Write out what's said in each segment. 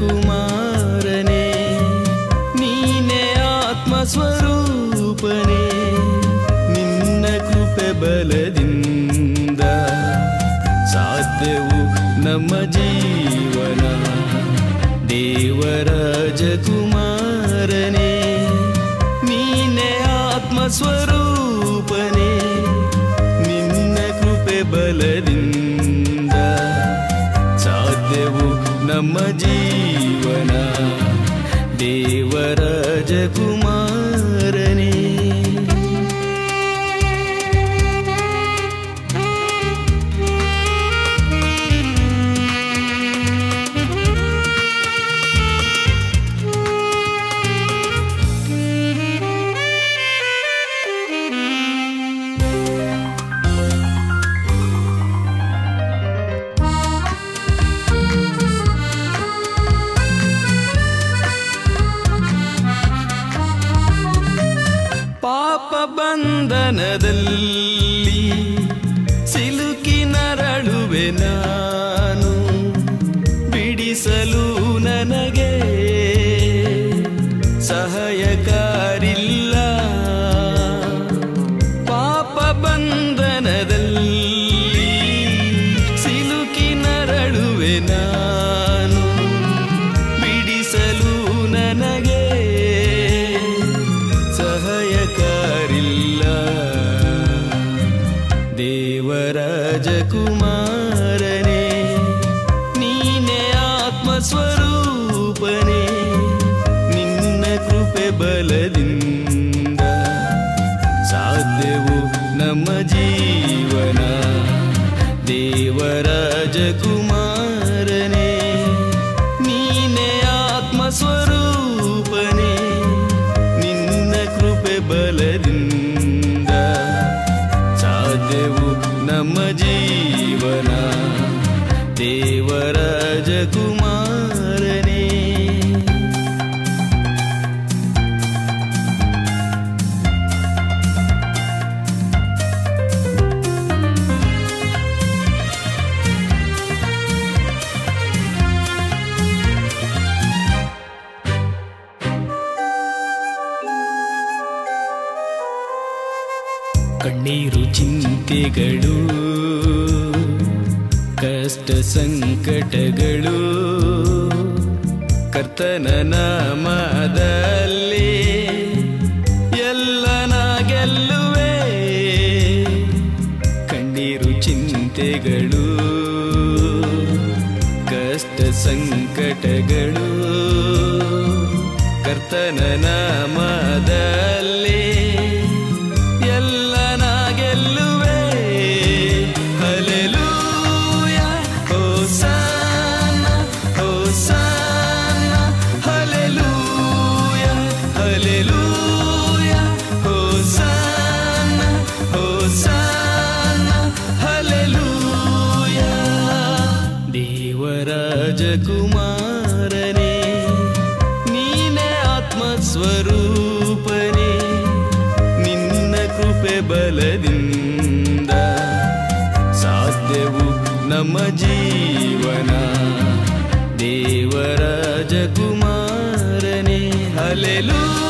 ದೇವರಾಜಕುಮಾರನೇ ನೀನೆ ಆತ್ಮಸ್ವರೂಪನೇ, ನಿನ್ನ ಕೃಪೆ ಬಲದಿಂದ ಸಾಧ್ಯವು ನಮ್ಮ ಜೀವನ. ದೇವರಾಜಕುಮಾರನೇ ನೀನೆ ಆತ್ಮಸ್ವರೂಪನೇ, ನಿನ್ನ ಕೃಪೆ ಬಲದಿಂದ जीवना देवराजकुमार ಚಿಂತೆಗಳು ಕಷ್ಟ ಸಂಕಟಗಳು ಕರ್ತನ ನಾಮದಲ್ಲಿ ದೇವರಾಜಕುಮಾರನೇ ನೀನೆ ಆತ್ಮಸ್ವರೂಪನೇ ನಿನ್ನ ಕೃಪೆ ಬಲದಿಂದ ಸಾಧ್ಯವು ನಮ್ಮ ಜೀವನ ದೇವರಾಜಕುಮಾರನೇ hallelujah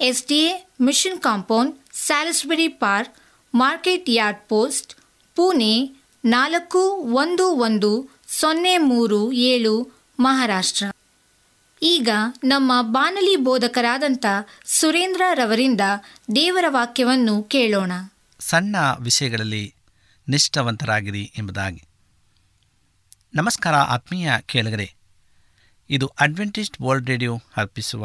S D A mission compound, Salisbury park, market yard post, Pune ನಾಲ್ಕು ಒಂದು ಒಂದು ಸೊನ್ನೆ ಮೂರು ಏಳು ಮಹಾರಾಷ್ಟ್ರ. ಈಗ ನಮ್ಮ ಬಾನಲಿ ಬೋಧಕರಾದಂಥ ಸುರೇಂದ್ರ ರವರಿಂದ ದೇವರ ವಾಕ್ಯವನ್ನು ಕೇಳೋಣ. ಸಣ್ಣ ವಿಷಯಗಳಲ್ಲಿ ನಿಷ್ಠವಂತರಾಗಿರಿ ಎಂಬುದಾಗಿ. ನಮಸ್ಕಾರ ಆತ್ಮೀಯ ಕೇಳಗರೆ, ಇದು ಅಡ್ವೆಂಟಿಸ್ಟ್ ವರ್ಲ್ಡ್ ರೇಡಿಯೋ ಅರ್ಪಿಸುವ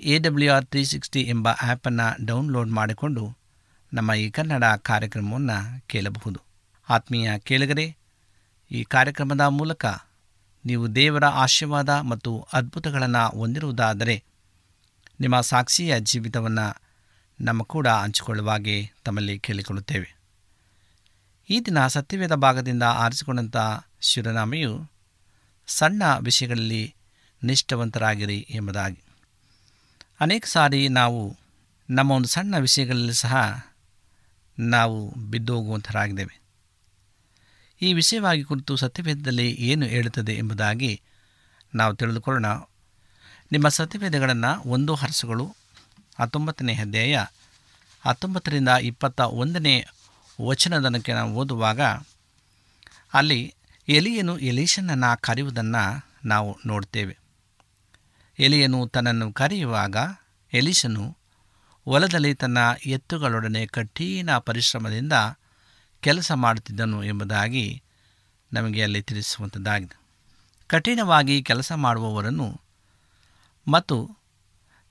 A W R three sixty ಎಂಬ ಆ್ಯಪನ್ನು ಡೌನ್ಲೋಡ್ ಮಾಡಿಕೊಂಡು ನಮ್ಮ ಈ ಕನ್ನಡ ಕಾರ್ಯಕ್ರಮವನ್ನು ಕೇಳಬಹುದು. ಆತ್ಮೀಯ ಕೇಳಿಗರೆ, ಈ ಕಾರ್ಯಕ್ರಮದ ಮೂಲಕ ನೀವು ದೇವರ ಆಶೀರ್ವಾದ ಮತ್ತು ಅದ್ಭುತಗಳನ್ನು ಹೊಂದಿರುವುದಾದರೆ ನಿಮ್ಮ ಸಾಕ್ಷಿಯ ಜೀವಿತವನ್ನು ನಮ್ಮ ಕೂಡ ಹಂಚಿಕೊಳ್ಳುವಾಗೆ ತಮ್ಮಲ್ಲಿ ಕೇಳಿಕೊಳ್ಳುತ್ತೇವೆ. ಈ ದಿನ ಸತ್ಯವೇದ ಭಾಗದಿಂದ ಆರಿಸಿಕೊಂಡಂಥ ಶಿವನಾಮೆಯು ಸಣ್ಣ ವಿಷಯಗಳಲ್ಲಿ ನಿಷ್ಠವಂತರಾಗಿರಿ ಎಂಬುದಾಗಿ. ಅನೇಕ ಸಾರಿ ನಾವು ನಮ್ಮ ಒಂದು ಸಣ್ಣ ವಿಷಯಗಳಲ್ಲಿ ಸಹ ನಾವು ಬಿದ್ದೋಗುವಂಥರಾಗಿದ್ದೇವೆ. ಈ ವಿಷಯವಾಗಿ ಕುರಿತು ಸತ್ಯವೇದದಲ್ಲಿ ಏನು ಹೇಳುತ್ತದೆ ಎಂಬುದಾಗಿ ನಾವು ತಿಳಿದುಕೊಳ್ಳೋಣ. ನಿಮ್ಮ ಸತ್ಯವೇದಗಳನ್ನು ಒಂದು ಹರಸುಗಳು, ಹತ್ತೊಂಬತ್ತನೇ ಅಧ್ಯಾಯ, ಹತ್ತೊಂಬತ್ತರಿಂದ ಇಪ್ಪತ್ತ ಒಂದನೇ ವಚನದನಕ್ಕೆ ನಾವು ಓದುವಾಗ ಅಲ್ಲಿ ಎಲಿಯನು ಎಲೀಶನನ್ನು ಕರೆಯುವುದನ್ನು ನಾವು ನೋಡ್ತೇವೆ. ಎಲಿಯನು ತನ್ನನ್ನು ಕರೆಯುವಾಗ ಎಲಿಸನು ಹೊಲದಲ್ಲಿ ತನ್ನ ಎತ್ತುಗಳೊಡನೆ ಕಠಿಣ ಪರಿಶ್ರಮದಿಂದ ಕೆಲಸ ಮಾಡುತ್ತಿದ್ದನು ಎಂಬುದಾಗಿ ನಮಗೆ ಅಲ್ಲಿ ತಿಳಿಸುವಂಥದ್ದಾಗಿದೆ. ಕಠಿಣವಾಗಿ ಕೆಲಸ ಮಾಡುವವರನ್ನು ಮತ್ತು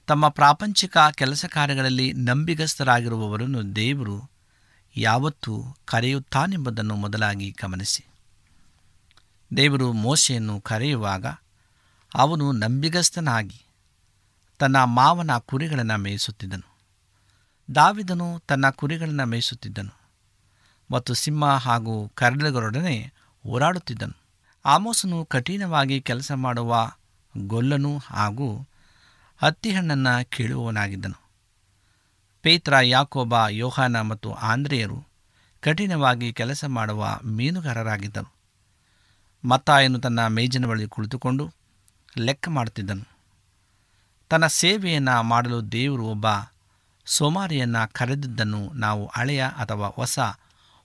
ತಮ್ಮ ಪ್ರಾಪಂಚಿಕ ಕೆಲಸ ಕಾರ್ಯಗಳಲ್ಲಿ ನಂಬಿಗಸ್ತರಾಗಿರುವವರನ್ನು ದೇವರು ಯಾವತ್ತೂ ಕರೆಯುತ್ತಾನೆಂಬುದನ್ನು ಮೊದಲಾಗಿ ಗಮನಿಸಿ. ದೇವರು ಮೋಶೆಯನ್ನು ಕರೆಯುವಾಗ ಅವನು ನಂಬಿಗಸ್ತನಾಗಿ ತನ್ನ ಮಾವನ ಕುರಿಗಳನ್ನು ಮೇಯಿಸುತ್ತಿದ್ದನು. ದಾವಿದನು ತನ್ನ ಕುರಿಗಳನ್ನು ಮೇಯಿಸುತ್ತಿದ್ದನು ಮತ್ತು ಸಿಂಹ ಹಾಗೂ ಕರಡುಗಳೊಡನೆ ಹೋರಾಡುತ್ತಿದ್ದನು. ಆಮೋಸನು ಕಠಿಣವಾಗಿ ಕೆಲಸ ಮಾಡುವ ಗೊಲ್ಲನು ಹಾಗೂ ಹತ್ತಿಹಣ್ಣನ್ನು ಕೀಳುವವನಾಗಿದ್ದನು. ಪೇತ್ರ, ಯಾಕೋಬ, ಯೋಹಾನ ಮತ್ತು ಆಂದ್ರೆಯರು ಕಠಿಣವಾಗಿ ಕೆಲಸ ಮಾಡುವ ಮೀನುಗಾರರಾಗಿದ್ದರು. ಮತ್ತಾಯನು ತನ್ನ ಮೇಜಿನ ಬಳಿ ಕುಳಿತುಕೊಂಡು ಲೆಕ್ಕ ಮಾಡುತ್ತಿದ್ದನು. ತನ್ನ ಸೇವೆಯನ್ನು ಮಾಡಲು ದೇವರು ಒಬ್ಬ ಸೋಮಾರಿಯನ್ನು ಕರೆದಿದ್ದನ್ನು ನಾವು ಹಳೆಯ ಅಥವಾ ಹೊಸ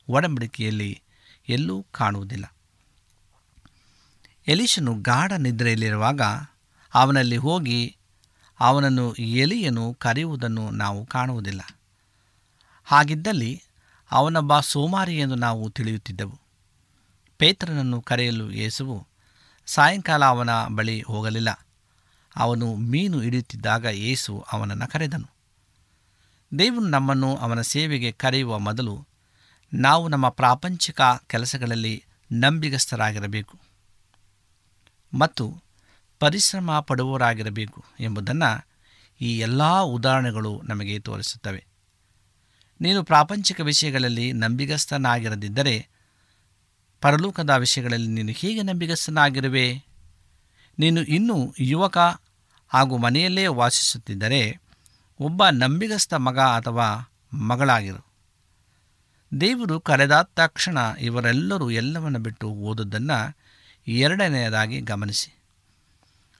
ಒಡಂಬಡಿಕೆಯಲ್ಲಿ ಎಲ್ಲೂ ಕಾಣುವುದಿಲ್ಲ. ಎಲೀಶನು ಗಾಢ ನಿದ್ರೆಯಲ್ಲಿರುವಾಗ ಅವನಲ್ಲಿ ಹೋಗಿ ಅವನನ್ನು ಎಲಿಯನು ಕರೆಯುವುದನ್ನು ನಾವು ಕಾಣುವುದಿಲ್ಲ. ಹಾಗಿದ್ದಲ್ಲಿ ಅವನೊಬ್ಬ ಸೋಮಾರಿ ಎಂದು ನಾವು ತಿಳಿಯುತ್ತಿದ್ದೆವು. ಪೇತ್ರನನ್ನು ಕರೆಯಲು ಯೇಸುವು ಸಾಯಂಕಾಲ ಅವನ ಬಳಿ ಹೋಗಲಿಲ್ಲ. ಅವನು ಮೀನು ಹಿಡಿಯುತ್ತಿದ್ದಾಗ ಯೇಸು ಅವನನ್ನು ಕರೆದನು. ದೇವರು ನಮ್ಮನ್ನು ಅವನ ಸೇವೆಗೆ ಕರೆಯುವ ಮೊದಲು ನಾವು ನಮ್ಮ ಪ್ರಾಪಂಚಿಕ ಕೆಲಸಗಳಲ್ಲಿ ನಂಬಿಗಸ್ತರಾಗಿರಬೇಕು ಮತ್ತು ಪರಿಶ್ರಮ ಪಡುವವರಾಗಿರಬೇಕು ಎಂಬುದನ್ನು ಈ ಎಲ್ಲ ಉದಾಹರಣೆಗಳು ನಮಗೆ ತೋರಿಸುತ್ತವೆ. ನೀನು ಪ್ರಾಪಂಚಿಕ ವಿಷಯಗಳಲ್ಲಿ ನಂಬಿಗಸ್ತನಾಗಿರದಿದ್ದರೆ ಪರಲೋಕದ ವಿಷಯಗಳಲ್ಲಿ ನೀನು ಹೇಗೆ ನಂಬಿಗಸ್ತನಾಗಿರುವೆ. ನೀನು ಇನ್ನೂ ಯುವಕ ಹಾಗೂ ಮನೆಯಲ್ಲೇ ವಾಸಿಸುತ್ತಿದ್ದರೆ ಒಬ್ಬ ನಂಬಿಗಸ್ತ ಮಗ ಅಥವಾ ಮಗಳಾಗಿರು. ದೇವರು ಕರೆದಾದ ತಕ್ಷಣ ಇವರೆಲ್ಲರೂ ಎಲ್ಲವನ್ನು ಬಿಟ್ಟು ಓದುದನ್ನು ಎರಡನೆಯದಾಗಿ ಗಮನಿಸಿ.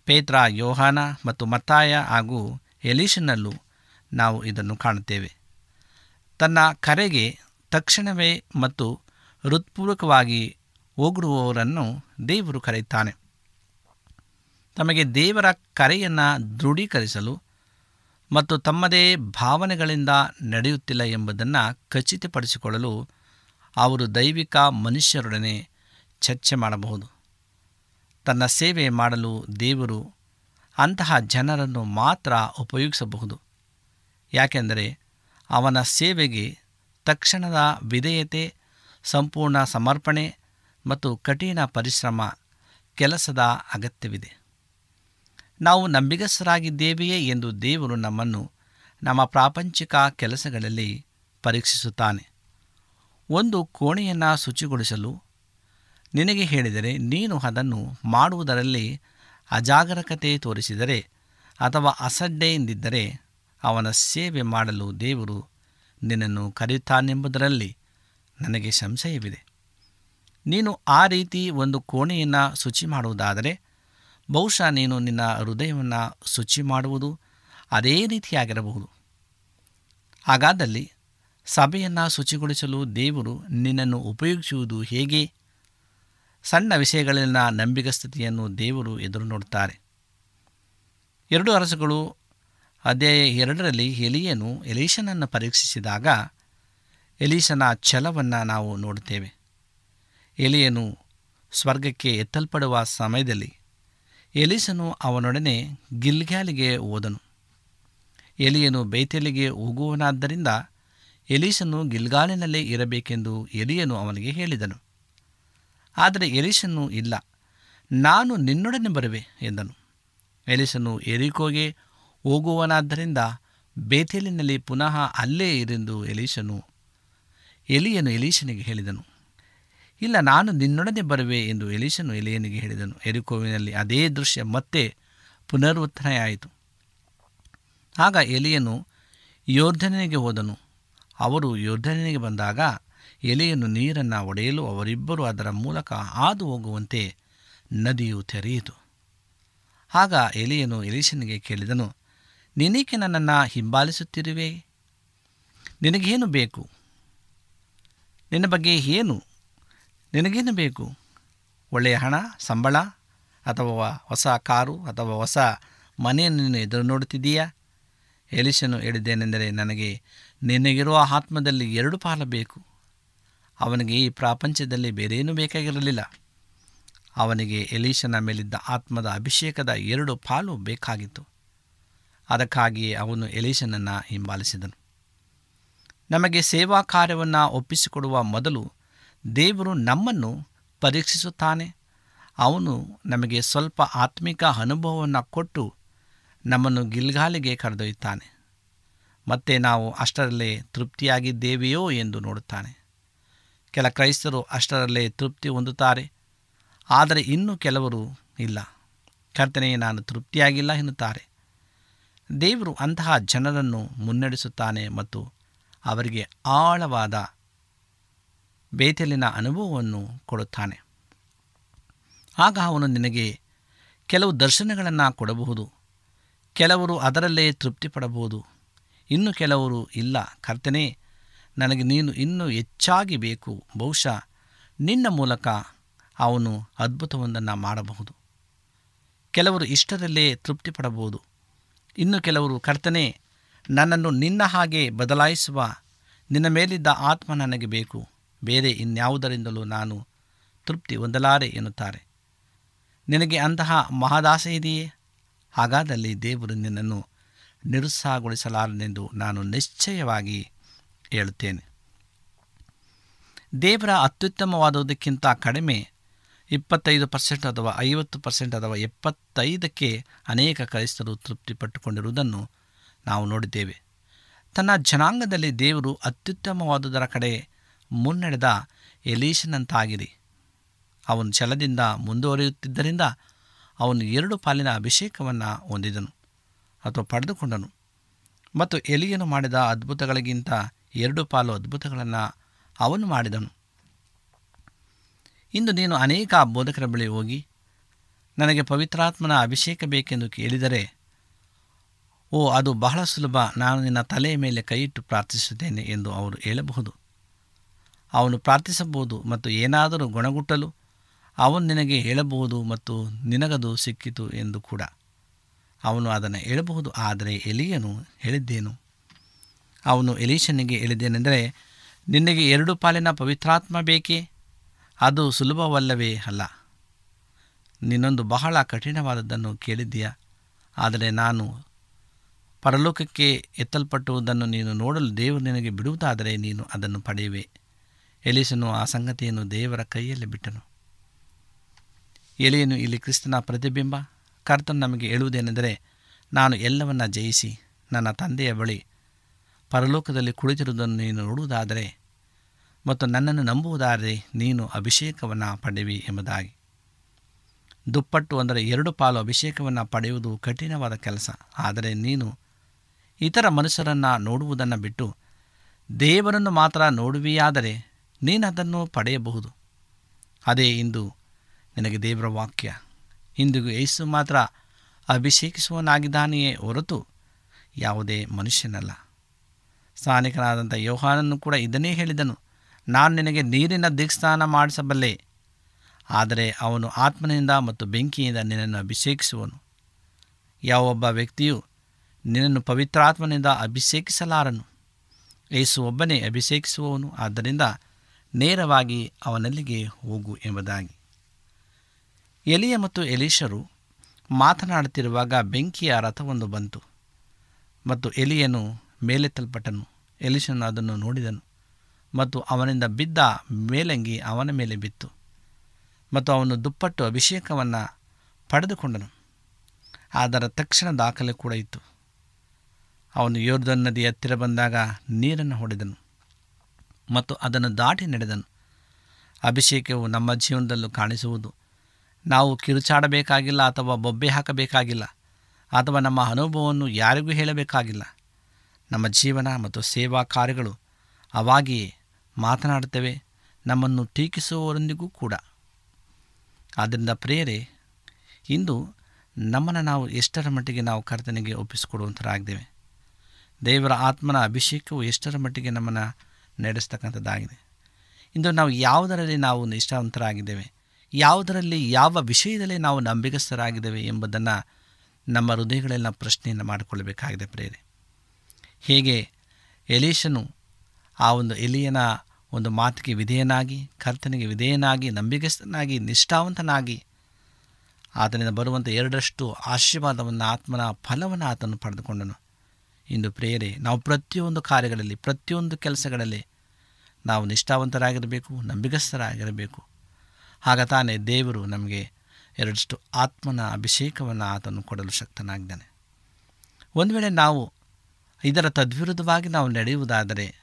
ಪೇತ್ರ, ಯೋಹಾನ ಮತ್ತು ಮತ್ತಾಯ ಹಾಗೂ ಎಲೀಶನಲ್ಲೂ ನಾವು ಇದನ್ನು ಕಾಣುತ್ತೇವೆ. ತನ್ನ ಕರೆಗೆ ತಕ್ಷಣವೇ ಮತ್ತು ಹೃತ್ಪೂರ್ವಕವಾಗಿ ಹೋಗಿರುವವರನ್ನು ದೇವರು ಕರೆಯುತ್ತಾನೆ. ತಮಗೆ ದೇವರ ಕರೆಯನ್ನು ದೃಢೀಕರಿಸಲು ಮತ್ತು ತಮ್ಮದೇ ಭಾವನೆಗಳಿಂದ ನಡೆಯುತ್ತಿಲ್ಲ ಎಂಬುದನ್ನು ಖಚಿತಪಡಿಸಿಕೊಳ್ಳಲು ಅವರು ದೈವಿಕ ಮನುಷ್ಯರೊಡನೆ ಚರ್ಚೆ ಮಾಡಬಹುದು. ತನ್ನ ಸೇವೆ ಮಾಡಲು ದೇವರು ಅಂತಹ ಜನರನ್ನು ಮಾತ್ರ ಉಪಯೋಗಿಸಬಹುದು. ಯಾಕೆಂದರೆ ಅವನ ಸೇವೆಗೆ ತಕ್ಷಣದ ವಿಧೇಯತೆ ಸಂಪೂರ್ಣ ಸಮರ್ಪಣೆ ಮತ್ತು ಕಠಿಣ ಪರಿಶ್ರಮ ಕೆಲಸದ ಅಗತ್ಯವಿದೆ. ನಾವು ನಂಬಿಗಸ್ಥರಾಗಿದ್ದೇವೆಯೇ ಎಂದು ದೇವರು ನಮ್ಮನ್ನು ನಮ್ಮ ಪ್ರಾಪಂಚಿಕ ಕೆಲಸಗಳಲ್ಲಿ ಪರೀಕ್ಷಿಸುತ್ತಾನೆ. ಒಂದು ಕೋಣೆಯನ್ನು ಶುಚಿಗೊಳಿಸಲು ನಿನಗೆ ಹೇಳಿದರೆ ನೀನು ಅದನ್ನು ಮಾಡುವುದರಲ್ಲಿ ಅಜಾಗರಕತೆ ತೋರಿಸಿದರೆ ಅಥವಾ ಅಸಡ್ಡೆಯಿಂದಿದ್ದರೆ ಅವನ ಸೇವೆ ಮಾಡಲು ದೇವರು ನಿನ್ನನ್ನು ಕರೆಯುತ್ತಾನೆಂಬುದರಲ್ಲಿ ನನಗೆ ಸಂಶಯವಿದೆ. ನೀನು ಆ ರೀತಿ ಒಂದು ಕೋಣೆಯನ್ನು ಶುಚಿ ಮಾಡುವುದಾದರೆ, ಬಹುಶಃ ನೀನು ನಿನ್ನ ಹೃದಯವನ್ನು ಶುಚಿ ಮಾಡುವುದು ಅದೇ ರೀತಿಯಾಗಿರಬಹುದು. ಹಾಗಾದಲ್ಲಿ ಸಭೆಯನ್ನು ಶುಚಿಗೊಳಿಸಲು ದೇವರು ನಿನ್ನನ್ನು ಉಪಯೋಗಿಸುವುದು ಹೇಗೆ? ಸಣ್ಣ ವಿಷಯಗಳಲ್ಲಿನ ನಂಬಿಗಸ್ತತೆಯನ್ನು ದೇವರು ಎದುರು ನೋಡುತ್ತಾರೆ ಎರಡು ಅರಸುಗಳು ಅಧ್ಯಾಯ ಎರಡರಲ್ಲಿ ಎಲಿಯನು ಎಲೀಶನನ್ನು ಪರೀಕ್ಷಿಸಿದಾಗ ಎಲೀಶನ ಛಲವನ್ನು ನಾವು ನೋಡುತ್ತೇವೆ. ಎಲಿಯನು ಸ್ವರ್ಗಕ್ಕೆ ಎತ್ತಲ್ಪಡುವ ಸಮಯದಲ್ಲಿ ಎಲೀಸನು ಅವನೊಡನೆ ಗಿಲ್ಗ್ಯಾಲಿಗೆ ಹೋದನು. ಎಲಿಯನು ಬೇಥೆಲಿಗೆ ಹೋಗುವನಾದ್ದರಿಂದ ಎಲೀಸನು ಗಿಲ್ಗಾಲಿನಲ್ಲೇ ಇರಬೇಕೆಂದು ಎಲಿಯನು ಅವನಿಗೆ ಹೇಳಿದನು. ಆದರೆ ಎಲೀಸನು ಇಲ್ಲ, ನಾನು ನಿನ್ನೊಡನೆ ಬರುವೆ ಎಂದನು. ಎಲಿಸನು ಎರಿಕೋಗೆ ಹೋಗುವನಾದ್ದರಿಂದ ಬೇತೇಲಿನಲ್ಲಿ ಪುನಃ ಅಲ್ಲೇ ಇರೆಂದು ಎಲೀಸನು ಎಲಿಯನು ಎಲೀಶನಿಗೆ ಹೇಳಿದನು. ಇಲ್ಲ, ನಾನು ನಿನ್ನೊಡನೆ ಬರುವೆ ಎಂದು ಎಲೀಶನು ಎಲಿಯನಿಗೆ ಹೇಳಿದನು. ಎರಿಕೋವಿನಲ್ಲಿ ಅದೇ ದೃಶ್ಯ ಮತ್ತೆ ಪುನರುತ್ಥನೆಯಾಯಿತು ಆಗ ಎಲಿಯನು ಯೋರ್ಧನಿಗೆ ಹೋದನು. ಅವರು ಯೋರ್ಧನಿಗೆ ಬಂದಾಗ ಎಲೆಯನ್ನು ನೀರನ್ನು ಒಡೆಯಲು ಅವರಿಬ್ಬರು ಅದರ ಮೂಲಕ ಹಾದು ಹೋಗುವಂತೆ ನದಿಯು ತೆರೆಯಿತು. ಆಗ ಎಲೆಯನು ಎಲೀಶನಿಗೆ ಕೇಳಿದನು, ನೀನೇಕೆ ನನ್ನನ್ನು ಹಿಂಬಾಲಿಸುತ್ತಿರುವೆ? ನಿನಗೇನು ಬೇಕು? ನಿನ್ನ ಬಗ್ಗೆ ಏನು? ನಿನಗೇನು ಬೇಕು? ಒಳ್ಳೆಯ ಹಣ, ಸಂಬಳ, ಅಥವಾ ಹೊಸ ಕಾರು, ಅಥವಾ ಹೊಸ ಮನೆಯನ್ನು ನೀನು ಎದುರು ನೋಡುತ್ತಿದ್ದೀಯಾ? ಎಲಿಶನು ಹೇಳಿದ್ದೇನೆಂದರೆ ನನಗೆ ನಿನಗಿರುವ ಆತ್ಮದಲ್ಲಿ ಎರಡು ಪಾಲು ಬೇಕು. ಅವನಿಗೆ ಈ ಪ್ರಾಪಂಚದಲ್ಲಿ ಬೇರೇನೂ ಬೇಕಾಗಿರಲಿಲ್ಲ. ಅವನಿಗೆ ಎಲೀಶನ ಮೇಲಿದ್ದ ಆತ್ಮದ ಅಭಿಷೇಕದ ಎರಡು ಪಾಲು ಬೇಕಾಗಿತ್ತು. ಅದಕ್ಕಾಗಿಯೇ ಅವನು ಎಲೀಶನನ್ನು ಹಿಂಬಾಲಿಸಿದನು. ನಮಗೆ ಸೇವಾ ಕಾರ್ಯವನ್ನು ಒಪ್ಪಿಸಿಕೊಡುವ ಮೊದಲು ದೇವರು ನಮ್ಮನ್ನು ಪರೀಕ್ಷಿಸುತ್ತಾನೆ. ಅವನು ನಮಗೆ ಸ್ವಲ್ಪ ಆತ್ಮಿಕ ಅನುಭವವನ್ನು ಕೊಟ್ಟು ನಮ್ಮನ್ನು ಗಿಲ್ಗಾಲಿಗೆ ಕರೆದೊಯ್ಯುತ್ತಾನೆ. ಮತ್ತೆ ನಾವು ಅಷ್ಟರಲ್ಲೇ ತೃಪ್ತಿಯಾಗಿದ್ದೇವೆಯೋ ಎಂದು ನೋಡುತ್ತಾನೆ. ಕೆಲ ಕ್ರೈಸ್ತರು ಅಷ್ಟರಲ್ಲೇ ತೃಪ್ತಿ ಹೊಂದುತ್ತಾರೆ, ಆದರೆ ಇನ್ನೂ ಕೆಲವರು ಇಲ್ಲ. ಕರ್ತನೆ, ನಾನು ತೃಪ್ತಿಯಾಗಿಲ್ಲ ಎನ್ನುತ್ತಾರೆ. ದೇವರು ಅಂತಹ ಜನರನ್ನು ಮುನ್ನಡೆಸುತ್ತಾನೆ ಮತ್ತು ಅವರಿಗೆ ಆಳವಾದ ಬೇತಲಿನ ಅನುಭವವನ್ನು ಕೊಡುತ್ತಾನೆ. ಆಗ ಅವನು ನಿನಗೆ ಕೆಲವು ದರ್ಶನಗಳನ್ನು ಕೊಡಬಹುದು. ಕೆಲವರು ಅದರಲ್ಲೇ ತೃಪ್ತಿ ಪಡಬಹುದು ಇನ್ನು ಕೆಲವರು ಇಲ್ಲ. ಕರ್ತನೇ, ನನಗೆ ನೀನು ಇನ್ನೂ ಹೆಚ್ಚಾಗಿ ಬೇಕು. ಬಹುಶಃ ನಿನ್ನ ಮೂಲಕ ಅವನು ಅದ್ಭುತವೊಂದನ್ನು ಮಾಡಬಹುದು. ಕೆಲವರು ಇಷ್ಟರಲ್ಲೇ ತೃಪ್ತಿ ಪಡಬಹುದು ಇನ್ನು ಕೆಲವರು, ಕರ್ತನೆ ನನ್ನನ್ನು ನಿನ್ನ ಹಾಗೆ ಬದಲಾಯಿಸುವ ನಿನ್ನ ಮೇಲಿದ್ದ ಆತ್ಮ ನನಗೆ ಬೇಕು. ಬೇರೆ ಇನ್ಯಾವುದರಿಂದಲೂ ನಾನು ತೃಪ್ತಿ ಹೊಂದಲಾರೆ ಎನ್ನುತ್ತಾರೆ. ನಿನಗೆ ಅಂತಹ ಮಹದಾಸೆ ಇದೆಯೇ? ಹಾಗಾದಲ್ಲಿ ದೇವರು ನಿನ್ನನ್ನು ನಿರುತ್ಸಾಹಗೊಳಿಸಲಾರನೆಂದು ನಾನು ನಿಶ್ಚಯವಾಗಿ ಹೇಳುತ್ತೇನೆ. ದೇವರ ಅತ್ಯುತ್ತಮವಾದುದಕ್ಕಿಂತ ಕಡಿಮೆ ಇಪ್ಪತ್ತೈದು ಪರ್ಸೆಂಟ್ ಅಥವಾ ಐವತ್ತು ಪರ್ಸೆಂಟ್ ಅಥವಾ ಎಪ್ಪತ್ತೈದಕ್ಕೆ ಅನೇಕ ಕ್ರೈಸ್ತರು ತೃಪ್ತಿಪಟ್ಟುಕೊಂಡಿರುವುದನ್ನು ನಾವು ನೋಡಿದ್ದೇವೆ. ತನ್ನ ಜನಾಂಗದಲ್ಲಿ ದೇವರು ಅತ್ಯುತ್ತಮವಾದುದರ ಕಡೆ ಮುನ್ನಡೆದ ಎಲೀಶನಂತಾಗಿರಿ ಅವನು ಛಲದಿಂದ ಮುಂದುವರಿಯುತ್ತಿದ್ದರಿಂದ ಅವನು ಎರಡು ಪಾಲಿನ ಅಭಿಷೇಕವನ್ನು ಹೊಂದಿದನು ಅಥವಾ ಪಡೆದುಕೊಂಡನು. ಮತ್ತು ಎಲಿಯನು ಮಾಡಿದ ಅದ್ಭುತಗಳಿಗಿಂತ ಎರಡು ಪಾಲು ಅದ್ಭುತಗಳನ್ನು ಅವನು ಮಾಡಿದನು. ಇಂದು ನೀನು ಅನೇಕ ಬೋಧಕರ ಬಳಿ ಹೋಗಿ, ನನಗೆ ಪವಿತ್ರಾತ್ಮನ ಅಭಿಷೇಕ ಬೇಕೆಂದು ಕೇಳಿದರೆ ಓ, ಅದು ಬಹಳ ಸುಲಭ. ನಾನು ನಿನ್ನ ತಲೆಯ ಮೇಲೆ ಕೈಯಿಟ್ಟು ಪ್ರಾರ್ಥಿಸುತ್ತೇನೆ ಎಂದು ಅವರು ಹೇಳಬಹುದು. ಅವನು ಪ್ರಾರ್ಥಿಸಬಹುದು ಮತ್ತು ಏನಾದರೂ ಗುಣಗುಟ್ಟಲು ಅವನು ನಿನಗೆ ಹೇಳಬಹುದು ಮತ್ತು ನಿನಗದು ಸಿಕ್ಕಿತು ಎಂದು ಕೂಡ. ಅವನು ಅದನ್ನು ಹೇಳಬಹುದು, ಆದರೆ ಎಲಿಯನು ಹೇಳಿದ್ದೇನು? ಅವನು ಎಲೀಶನಿಗೆ ಹೇಳಿದ್ದೇನೆಂದರೆ, ನಿನಗೆ ಎರಡು ಪಾಲಿನ ಪವಿತ್ರಾತ್ಮ ಬೇಕೇ? ಅದು ಸುಲಭವಲ್ಲವೇ ಅಲ್ಲ. ನಿನ್ನೊಂದು ಬಹಳ ಕಠಿಣವಾದದ್ದನ್ನು ಕೇಳಿದ್ದೀಯ? ಆದರೆ ನಾನು ಪರಲೋಕಕ್ಕೆ ಎತ್ತಲ್ಪಟ್ಟುವುದನ್ನು ನೀನು ನೋಡಲು ದೇವರು ನಿನಗೆ ಬಿಡುವುದಾದರೆ ನೀನು ಅದನ್ನು ಪಡೆಯುವೆ. ಎಲಿಸನು ಆ ಸಂಗತಿಯನ್ನು ದೇವರ ಕೈಯಲ್ಲಿ ಬಿಟ್ಟನು. ಎಲಿಯನು ಇಲ್ಲಿ ಕ್ರಿಸ್ತನ ಪ್ರತಿಬಿಂಬ, ಕರ್ತನು ನಮಗೆ ಹೇಳುವುದೇನೆಂದರೆ, ನಾನು ಎಲ್ಲವನ್ನ ಜಯಿಸಿ ನನ್ನ ತಂದೆಯ ಬಳಿ ಪರಲೋಕದಲ್ಲಿ ಕುಳಿತಿರುವುದನ್ನು ನೀನು ನೋಡುವುದಾದರೆ ಮತ್ತು ನನ್ನನ್ನು ನಂಬುವುದಾದರೆ ನೀನು ಅಭಿಷೇಕವನ್ನು ಪಡೆವಿ ಎಂಬುದಾಗಿ. ದುಪ್ಪಟ್ಟು ಅಂದರೆ ಎರಡು ಪಾಲು ಅಭಿಷೇಕವನ್ನು ಪಡೆಯುವುದು ಕಠಿಣವಾದ ಕೆಲಸ, ಆದರೆ ನೀನು ಇತರ ಮನುಷ್ಯರನ್ನು ನೋಡುವುದನ್ನು ಬಿಟ್ಟು ದೇವರನ್ನು ಮಾತ್ರ ನೋಡುವಿಯಾದರೆ ನೀನು ಅದನ್ನು ಪಡೆಯಬಹುದು. ಅದೇ ಇಂದು ನಿನಗೆ ದೇವರ ವಾಕ್ಯ. ಇಂದಿಗೂ ಯೇಸು ಮಾತ್ರ ಅಭಿಷೇಕಿಸುವನಾಗಿದ್ದಾನೆಯೇ ಹೊರತು ಯಾವುದೇ ಮನುಷ್ಯನಲ್ಲ. ಸ್ಥಾನಿಕನಾದಂಥ ಯೋಹಾನನ್ನು ಕೂಡ ಇದನ್ನೇ ಹೇಳಿದನು, ನಾನು ನಿನಗೆ ನೀರಿನ ದಿಕ್ಸ್ನಾನ ಮಾಡಿಸಬಲ್ಲೆ, ಆದರೆ ಅವನು ಆತ್ಮನಿಂದ ಮತ್ತು ಬೆಂಕಿಯಿಂದ ನಿನ್ನನ್ನು ಅಭಿಷೇಕಿಸುವನು. ಯಾವೊಬ್ಬ ವ್ಯಕ್ತಿಯು ನಿನ್ನನ್ನು ಪವಿತ್ರಾತ್ಮನಿಂದ ಅಭಿಷೇಕಿಸಲಾರನು. ಏಸು ಒಬ್ಬನೇ ಅಭಿಷೇಕಿಸುವವನು, ಆದ್ದರಿಂದ ನೇರವಾಗಿ ಅವನಲ್ಲಿಗೆ ಹೋಗು ಎಂಬುದಾಗಿ. ಎಲಿಯ ಮತ್ತು ಎಲೀಶರು ಮಾತನಾಡುತ್ತಿರುವಾಗ ಬೆಂಕಿಯ ರಥವೊಂದು ಬಂತು. ಮತ್ತು ಎಲಿಯನು ಮೇಲೆತ್ತಲ್ಪಟ್ಟನು. ಎಲಿಶನು ಅದನ್ನು ನೋಡಿದನು. ಮತ್ತು ಅವನಿಂದ ಬಿದ್ದ ಮೇಲಂಗಿ ಅವನ ಮೇಲೆ ಬಿತ್ತು. ಮತ್ತು ಅವನು ದುಪ್ಪಟ್ಟು ಅಭಿಷೇಕವನ್ನು ಪಡೆದುಕೊಂಡನು. ಅದರ ತಕ್ಷಣ ದಾಖಲೆ ಕೂಡ ಇತ್ತು. ಅವನು ಯೋರ್ಧನ್ ನದಿ ಹತ್ತಿರ ಬಂದಾಗ ನೀರನ್ನು ಹೊಡೆದನು ಮತ್ತು ಅದನ್ನು ದಾಟಿ ನಡೆದನು. ಅಭಿಷೇಕವು ನಮ್ಮ ಜೀವನದಲ್ಲೂ ಕಾಣಿಸುವುದು. ನಾವು ಕಿರುಚಾಡಬೇಕಾಗಿಲ್ಲ ಅಥವಾ ಬೊಬ್ಬೆ ಹಾಕಬೇಕಾಗಿಲ್ಲ ಅಥವಾ ನಮ್ಮ ಅನುಭವವನ್ನು ಯಾರಿಗೂ ಹೇಳಬೇಕಾಗಿಲ್ಲ. ನಮ್ಮ ಜೀವನ ಮತ್ತು ಸೇವಾ ಕಾರ್ಯಗಳು ಅವಾಗಿಯೇ ಮಾತನಾಡುತ್ತವೆ, ನಮ್ಮನ್ನು ಟೀಕಿಸುವವರೊಂದಿಗೂ ಕೂಡ. ಆದ್ದರಿಂದ ಪ್ರೇರೆ ಇಂದು ನಮ್ಮನ್ನು ನಾವು ಎಷ್ಟರ ಮಟ್ಟಿಗೆ ನಾವು ಕರ್ತನಿಗೆ ಒಪ್ಪಿಸಿಕೊಡುವಂಥರಾಗಿದ್ದೇವೆ ದೇವರ ಆತ್ಮನ ಅಭಿಷೇಕವು ಎಷ್ಟರ ಮಟ್ಟಿಗೆ ನಮ್ಮನ್ನು ನಡೆಸ್ತಕ್ಕಂಥದ್ದಾಗಿದೆ. ಇಂದು ನಾವು ಯಾವುದರಲ್ಲಿ ನಾವು ನಿಷ್ಠಾವಂತರಾಗಿದ್ದೇವೆ, ಯಾವುದರಲ್ಲಿ ಯಾವ ವಿಷಯದಲ್ಲಿ ನಾವು ನಂಬಿಕಸ್ಥರಾಗಿದ್ದೇವೆ ಎಂಬುದನ್ನು ನಮ್ಮ ಹೃದಯಗಳೆಲ್ಲ ಪ್ರಶ್ನೆಯನ್ನು ಮಾಡಿಕೊಳ್ಳಬೇಕಾಗಿದೆ ಪ್ರೇರೆ ಹೇಗೆ ಎಲೀಶನು ಆ ಒಂದು ಎಲಿಯನ ಒಂದು ಮಾತಿಗೆ ವಿಧೇಯನಾಗಿ, ಕರ್ತನಿಗೆ ವಿಧೇಯನಾಗಿ ನಂಬಿಕಸ್ಥನಾಗಿ ನಿಷ್ಠಾವಂತನಾಗಿ ಆತನಿಂದ ಬರುವಂಥ ಎರಡರಷ್ಟು ಆಶೀರ್ವಾದವನ್ನು, ಆತ್ಮನ ಫಲವನ್ನು ಆತನು ಪಡೆದುಕೊಂಡನು. ಇಂದು ಪ್ರೇರೆ ನಾವು ಪ್ರತಿಯೊಂದು ಕಾರ್ಯಗಳಲ್ಲಿ, ಪ್ರತಿಯೊಂದು ಕೆಲಸಗಳಲ್ಲಿ ನಾವು ನಿಷ್ಠಾವಂತರಾಗಿರಬೇಕು ನಂಬಿಗಸ್ಥರಾಗಿರಬೇಕು ಆಗ ತಾನೇ ದೇವರು ನಮಗೆ ಎರಡಷ್ಟು ಆತ್ಮನ ಅಭಿಷೇಕವನ್ನು ಆತನು ಕೊಡಲು ಶಕ್ತನಾಗಿದ್ದಾನೆ. ಒಂದು ವೇಳೆ ನಾವು ಇದರ ತದ್ವಿರುದ್ಧವಾಗಿ ನಾವು ನಡೆಯುವುದಾದರೆ,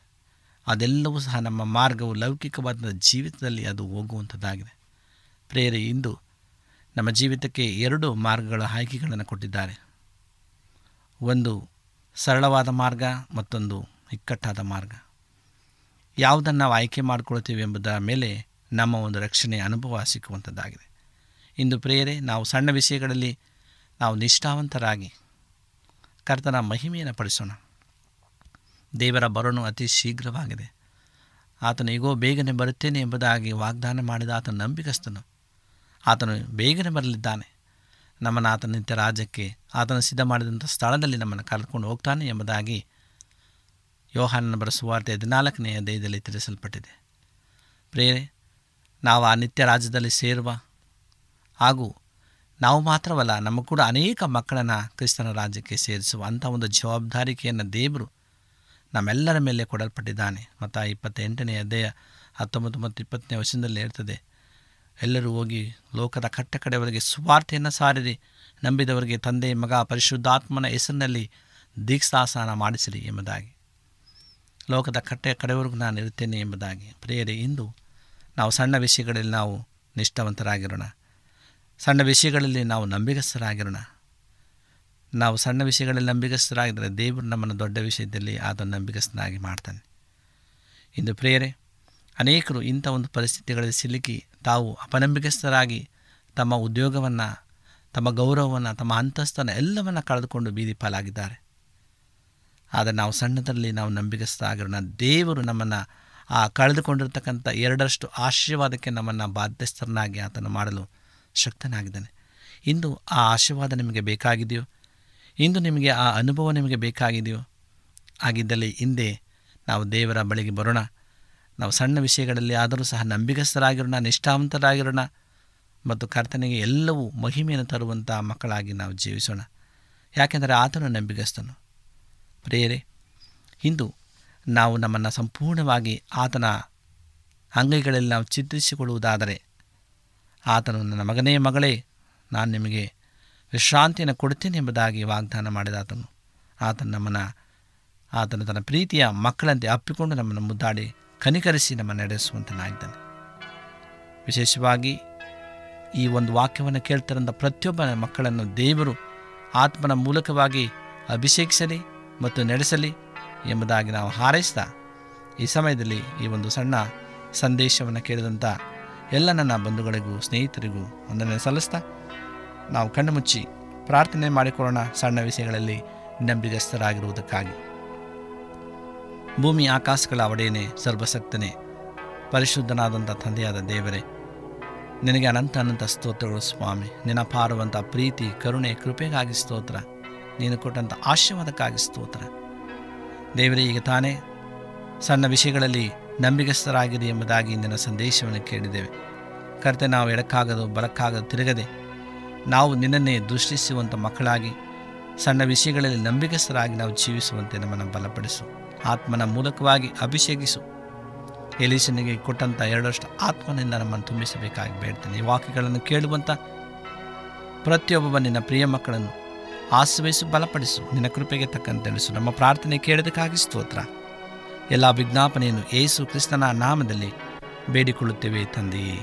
ಅದೆಲ್ಲವೂ ಸಹ ನಮ್ಮ ಮಾರ್ಗವು ಲೌಕಿಕವಾದ ಜೀವಿತದಲ್ಲಿ ಅದು ಹೋಗುವಂಥದ್ದಾಗಿದೆ. ಪ್ರೇರೆ ಇಂದು ನಮ್ಮ ಜೀವಿತಕ್ಕೆ ಎರಡು ಮಾರ್ಗಗಳ ಆಯ್ಕೆಗಳನ್ನು ಕೊಟ್ಟಿದ್ದಾರೆ. ಒಂದು ಸರಳವಾದ ಮಾರ್ಗ ಮತ್ತೊಂದು ಇಕ್ಕಟ್ಟಾದ ಮಾರ್ಗ. ಯಾವುದನ್ನು ನಾವು ಆಯ್ಕೆ ಮಾಡಿಕೊಳ್ತೀವಿ ಎಂಬುದರ ಮೇಲೆ ನಮ್ಮ ಒಂದು ರಕ್ಷಣೆ ಅನುಭವ ಸಿಕ್ಕುವಂಥದ್ದಾಗಿದೆ. ಇಂದು ಪ್ರೇರೆ ನಾವು ಸಣ್ಣ ವಿಷಯಗಳಲ್ಲಿ ನಾವು ನಿಷ್ಠಾವಂತರಾಗಿ ಕರ್ತನ ಮಹಿಮೆಯನ್ನು ಪಡಿಸೋಣ. ದೇವರ ಬರೋಣ ಅತಿ ಶೀಘ್ರವಾಗಿದೆ. ಆತನು ಈಗೋ ಬೇಗನೆ ಬರುತ್ತೇನೆ ಎಂಬುದಾಗಿ ವಾಗ್ದಾನ ಮಾಡಿದ ಆತನ ನಂಬಿಕಸ್ತನು ಆತನು ಬೇಗನೆ ಬರಲಿದ್ದಾನೆ. ನಮ್ಮನ್ನು ಆತನ ನಿತ್ಯ ರಾಜ್ಯಕ್ಕೆ ಆತನ ಸಿದ್ಧ ಮಾಡಿದಂಥ ಸ್ಥಳದಲ್ಲಿ ನಮ್ಮನ್ನು ಕರೆದುಕೊಂಡು ಹೋಗ್ತಾನೆ ಎಂಬುದಾಗಿ ಯೋಹಾನನ ಬರೆಸುವಾರ್ತೆ ಹದಿನಾಲ್ಕನೇ ದೇಹದಲ್ಲಿ ತಿಳಿಸಲ್ಪಟ್ಟಿದೆ. ಪ್ರೇರೆ ನಾವು ಆ ನಿತ್ಯ ರಾಜ್ಯದಲ್ಲಿ ಸೇರುವ ಹಾಗೂ ನಾವು ಮಾತ್ರವಲ್ಲ, ನಮ್ಮ ಕೂಡ ಅನೇಕ ಮಕ್ಕಳನ್ನು ಕ್ರಿಸ್ತನ ರಾಜ್ಯಕ್ಕೆ ಸೇರಿಸುವ ಅಂಥ ಒಂದು ಜವಾಬ್ದಾರಿಕೆಯನ್ನು ದೇವರು ನಮ್ಮೆಲ್ಲರ ಮೇಲೆ ಕೊಡಲ್ಪಟ್ಟಿದ್ದಾನೆ. ಮತ್ತು ಆ ಇಪ್ಪತ್ತೆಂಟನೇ ಅಧ್ಯಾಯ ಹತ್ತೊಂಬತ್ತು ಮತ್ತು ಇಪ್ಪತ್ತನೇ ವಚನದಲ್ಲಿ ಇರ್ತದೆ ಎಲ್ಲರೂ ಹೋಗಿ ಲೋಕದ ಕಟ್ಟ ಕಡೆಯವರೆಗೆ ಸುವಾರ್ತೆಯನ್ನು ಸಾರಿರಿ. ನಂಬಿದವರಿಗೆ ತಂದೆ, ಮಗ, ಪರಿಶುದ್ಧಾತ್ಮನ ಹೆಸರಿನಲ್ಲಿ ದೀಕ್ಷಾಸನ ಮಾಡಿಸಿರಿ ಎಂಬುದಾಗಿ. ಲೋಕದ ಕಟ್ಟೆ ಕಡೆವರೆಗೂ ನಾನು ಇರುತ್ತೇನೆ ಎಂಬುದಾಗಿ. ಪ್ರೇರೆ ಇಂದು ನಾವು ಸಣ್ಣ ವಿಷಯಗಳಲ್ಲಿ ನಾವು ನಿಷ್ಠಾವಂತರಾಗಿರೋಣ. ಸಣ್ಣ ವಿಷಯಗಳಲ್ಲಿ ನಾವು ನಂಬಿಗಸ್ತರಾಗಿರೋಣ. ನಾವು ಸಣ್ಣ ವಿಷಯಗಳಲ್ಲಿ ನಂಬಿಗಸ್ತರಾಗಿದ್ದರೆ ದೇವರು ನಮ್ಮನ್ನು ದೊಡ್ಡ ವಿಷಯದಲ್ಲಿ ಆದ ನಂಬಿಗಸ್ತನಾಗಿ ಮಾಡ್ತಾನೆ. ಇಂದು ಪ್ರೇರೆ ಅನೇಕರು ಇಂಥ ಒಂದು ಪರಿಸ್ಥಿತಿಗಳಲ್ಲಿ ಸಿಲುಕಿ ತಾವು ಅಪನಂಬಿಕಸ್ಥರಾಗಿ ತಮ್ಮ ಉದ್ಯೋಗವನ್ನು, ತಮ್ಮ ಗೌರವವನ್ನು, ತಮ್ಮ ಅಂತಸ್ತನ ಎಲ್ಲವನ್ನು ಕಳೆದುಕೊಂಡು ಬೀದಿ ಪಾಲಾಗಿದ್ದಾರೆ. ಆದರೆ ನಾವು ಸಣ್ಣದರಲ್ಲಿ ನಾವು ನಂಬಿಕಸ್ಥರಾಗಿರೋಣ ದೇವರು ನಮ್ಮನ್ನು, ಆ ಕಳೆದುಕೊಂಡಿರ್ತಕ್ಕಂಥ ಎರಡರಷ್ಟು ಆಶೀರ್ವಾದಕ್ಕೆ ನಮ್ಮನ್ನು ಬಾಧ್ಯಸ್ಥರನ್ನಾಗಿ ಆತನು ಮಾಡಲು ಶಕ್ತನಾಗಿದ್ದಾನೆ. ಇಂದು ಆ ಆಶೀರ್ವಾದ ನಿಮಗೆ ಬೇಕಾಗಿದೆಯೋ? ಇಂದು ನಿಮಗೆ ಆ ಅನುಭವ ನಿಮಗೆ ಬೇಕಾಗಿದೆಯೋ? ಆಗಿದ್ದಲ್ಲಿ ಹಿಂದೆ ನಾವು ದೇವರ ಬಳಿಗೆ ಬರೋಣ. ನಾವು ಸಣ್ಣ ವಿಷಯಗಳಲ್ಲಿ ಆದರೂ ಸಹ ನಂಬಿಕಸ್ಥರಾಗಿರೋಣ ನಿಷ್ಠಾವಂತರಾಗಿರೋಣ ಮತ್ತು ಕರ್ತನಿಗೆ ಎಲ್ಲವೂ ಮಹಿಮೆಯನ್ನು ತರುವಂಥ ಮಕ್ಕಳಾಗಿ ನಾವು ಜೀವಿಸೋಣ. ಯಾಕೆಂದರೆ ಆತನು ನಂಬಿಗಸ್ತನು. ಪ್ರೇರೆ ಇಂದು ನಾವು ನಮ್ಮನ್ನು ಸಂಪೂರ್ಣವಾಗಿ ಆತನ ಅಂಗೈಗಳಲ್ಲಿ ನಾವು ಚಿತ್ರಿಸಿಕೊಳ್ಳುವುದಾದರೆ ಆತನು ನನ್ನ ಮಗನೇ, ಮಗಳೇ, ನಾನು ನಿಮಗೆ ವಿಶ್ರಾಂತಿಯನ್ನು ಕೊಡ್ತೇನೆ ಎಂಬುದಾಗಿ ವಾಗ್ದಾನ ಮಾಡಿದ ಆತನು ಆತನು ನಮ್ಮನ್ನು, ಆತನು ತನ್ನ ಪ್ರೀತಿಯ ಮಕ್ಕಳಂತೆ ಅಪ್ಪಿಕೊಂಡು ನಮ್ಮನ್ನು ಮುದ್ದಾಡಿ ಕನಿಕರಿಸಿ ನಮ್ಮ ನಡೆಸುವಂತನಾಗಿದ್ದಾನೆ. ವಿಶೇಷವಾಗಿ ಈ ಒಂದು ವಾಕ್ಯವನ್ನು ಕೇಳ್ತಾರಂಥ ಪ್ರತಿಯೊಬ್ಬ ಮಕ್ಕಳನ್ನು ದೇವರು ಆತ್ಮನ ಮೂಲಕವಾಗಿ ಅಭಿಷೇಕಿಸಲಿ ಮತ್ತು ನಡೆಸಲಿ ಎಂಬುದಾಗಿ ನಾವು ಹಾರೈಸ್ತಾ ಈ ಸಮಯದಲ್ಲಿ ಈ ಒಂದು ಸಣ್ಣ ಸಂದೇಶವನ್ನು ಕೇಳಿದಂಥ ಎಲ್ಲ ನನ್ನ ಬಂಧುಗಳಿಗೂ, ಸ್ನೇಹಿತರಿಗೂ ಒಂದನ್ನು ಸಲ್ಲಿಸ್ತಾ ನಾವು ಕಣ್ಣು ಮುಚ್ಚಿ ಪ್ರಾರ್ಥನೆ ಮಾಡಿಕೊಳ್ಳೋಣ ಸಣ್ಣ ವಿಷಯಗಳಲ್ಲಿ ನಂಬಿಗಸ್ತರಾಗಿರುವುದಕ್ಕಾಗಿ ಭೂಮಿ ಆಕಾಶಗಳ ಒಡೆಯನೇ ಸರ್ವಸಕ್ತನೇ ಪರಿಶುದ್ಧನಾದಂಥ ತಂದೆಯಾದ ದೇವರೇ. ನಿನಗೆ ಅನಂತ ಅನಂತ ಸ್ತೋತ್ರಗಳು ಸ್ವಾಮಿ. ನಿನ್ನ ಪಾರುವಂಥ ಪ್ರೀತಿ, ಕರುಣೆ, ಕೃಪೆಗಾಗಿ ಸ್ತೋತ್ರ. ನೀನು ಕೊಟ್ಟಂಥ ಆಶೀರ್ವಾದಕ್ಕಾಗಿ ಸ್ತೋತ್ರ. ದೇವರೇ, ಈಗ ತಾನೇ ಸಣ್ಣ ವಿಷಯಗಳಲ್ಲಿ ನಂಬಿಕಸ್ಥರಾಗಿದೆ ಎಂಬುದಾಗಿ ನಿನ್ನ ಸಂದೇಶವನ್ನು ಕೇಳಿದ್ದೇವೆ. ಕರ್ತೆ, ನಾವು ಎಡಕ್ಕಾಗದು, ಬಲಕ್ಕಾಗದು ತಿರುಗದೆ, ನಾವು ನಿನ್ನನ್ನೇ ದೃಷ್ಟಿಸುವಂಥ ಮಕ್ಕಳಾಗಿ, ಸಣ್ಣ ವಿಷಯಗಳಲ್ಲಿ ನಂಬಿಕಸ್ಥರಾಗಿ ನಾವು ಜೀವಿಸುವಂತೆ ನಮ್ಮನ್ನು ಬಲಪಡಿಸು. ಆತ್ಮನ ಮೂಲಕವಾಗಿ ಅಭಿಷೇಕಿಸು. ಎಲೀಸನಿಗೆ ಕೊಟ್ಟಂಥ ಎರಡರಷ್ಟು ಆತ್ಮನಿಂದ ನಮ್ಮನ್ನು ತುಂಬಿಸಬೇಕಾಗಿ ಬೇಡ್ತೇನೆ. ಈ ವಾಕ್ಯಗಳನ್ನು ಕೇಳುವಂಥ ಪ್ರತಿಯೊಬ್ಬ ನಿನ್ನ ಪ್ರಿಯ ಮಕ್ಕಳನ್ನು ಆಶ್ರಯಿಸು, ಬಲಪಡಿಸು. ನಿನ್ನ ಕೃಪೆಗೆ ತಕ್ಕಂತೆ ತಿಳಿಸು. ನಮ್ಮ ಪ್ರಾರ್ಥನೆ ಕೇಳೋದಕ್ಕಾಗಿ ಸ್ತೋತ್ರ. ಎಲ್ಲ ವಿಜ್ಞಾಪನೆಯನ್ನು ಏಸು ಕ್ರಿಸ್ತನ ನಾಮದಲ್ಲಿ ಬೇಡಿಕೊಳ್ಳುತ್ತೇವೆ ತಂದೆಯೇ.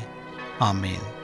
ಆಮೇಲೆ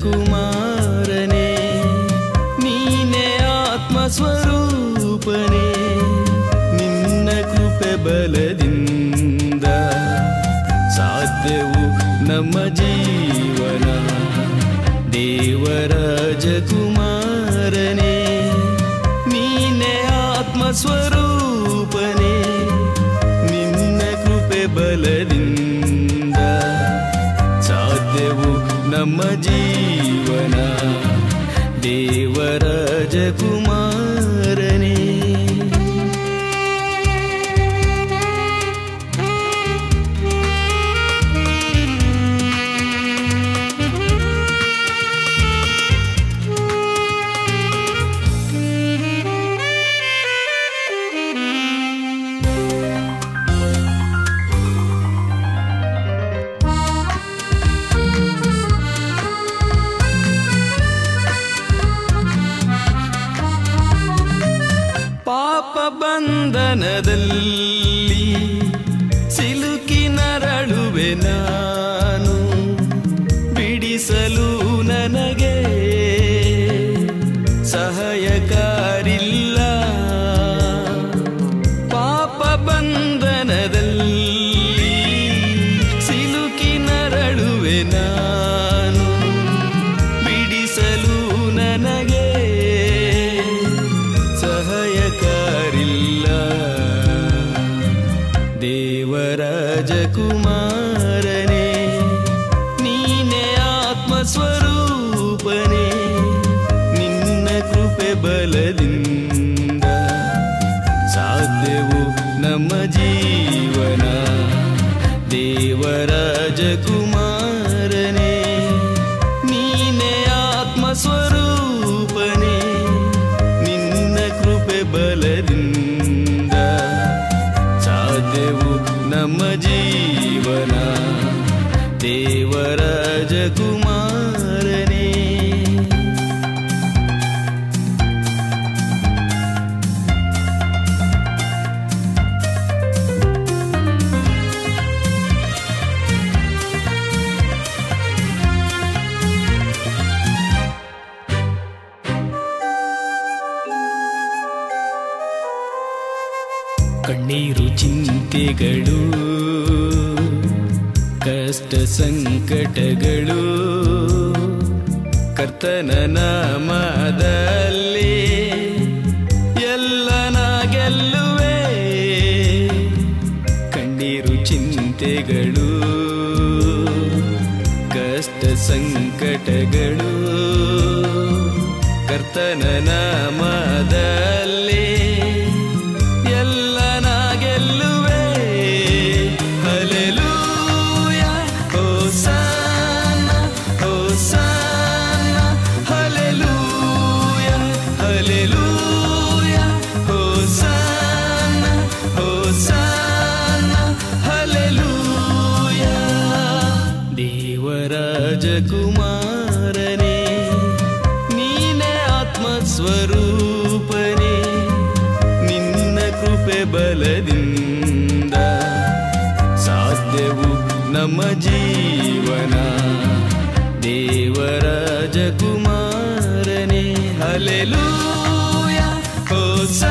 ದೇವರಾಜಕುಮಾರನೇ ನೀನೇ ಆತ್ಮಸ್ವರೂಪನೇ, ನಿನ್ನ ಕೃಪೆ ಬಲದಿಂದ ಸಾಧ್ಯವು ನಮ್ಮ ಜೀವನ. ದೇವರಾಜ ದೇವರಾಜಕುಮಾರನೇ ನೀನೇ ಆತ್ಮಸ್ವರೂಪನೇ, ನಿನ್ನ ಕೃಪೆ ಬಲದಿಂದ ಸಾಧ್ಯವು ನಮ್ಮ ಜೀವನ ದೇವರಾಜಕುಮಾರನೇ ರಾಜಕುಮಾರನೇ ನೀನೆ ಆತ್ಮಸ್ವರೂಪನೇ ನಿನ್ನ ಕೃಪೆ ಬಲದಿಂದ ಸಾಧ್ಯವು ನಮ್ಮ ಜೀವನ. ದೇವರಾಜಕುಮಾರ ಕಣ್ಣೀರು ಚಿಂತೆಗಳು ಕಷ್ಟ ಸಂಕಟಗಳು ಕರ್ತನ ನಾಮದಲ್ಲಿ ಎಲ್ಲನ ಗೆಲ್ಲುವೆ ಕಣ್ಣೀರು ಚಿಂತೆಗಳು ಕಷ್ಟ ಸಂಕಟಗಳು ಕರ್ತನ ನಾಮದಲ್ಲಿ ದೇವರಾಜ ಕುಮಾರನೇ ನೀನೇ ಆತ್ಮಸ್ವರೂಪನೇ ನಿನ್ನ ಕೃಪೆ ಬಲದಿಂದ ಸಾಧ್ಯವು ನಮ್ಮ ಜೀವನ. ದೇವರಾಜಕುಮಾರನೇ ಹಲೆಲೂಯ ಹೋಸ.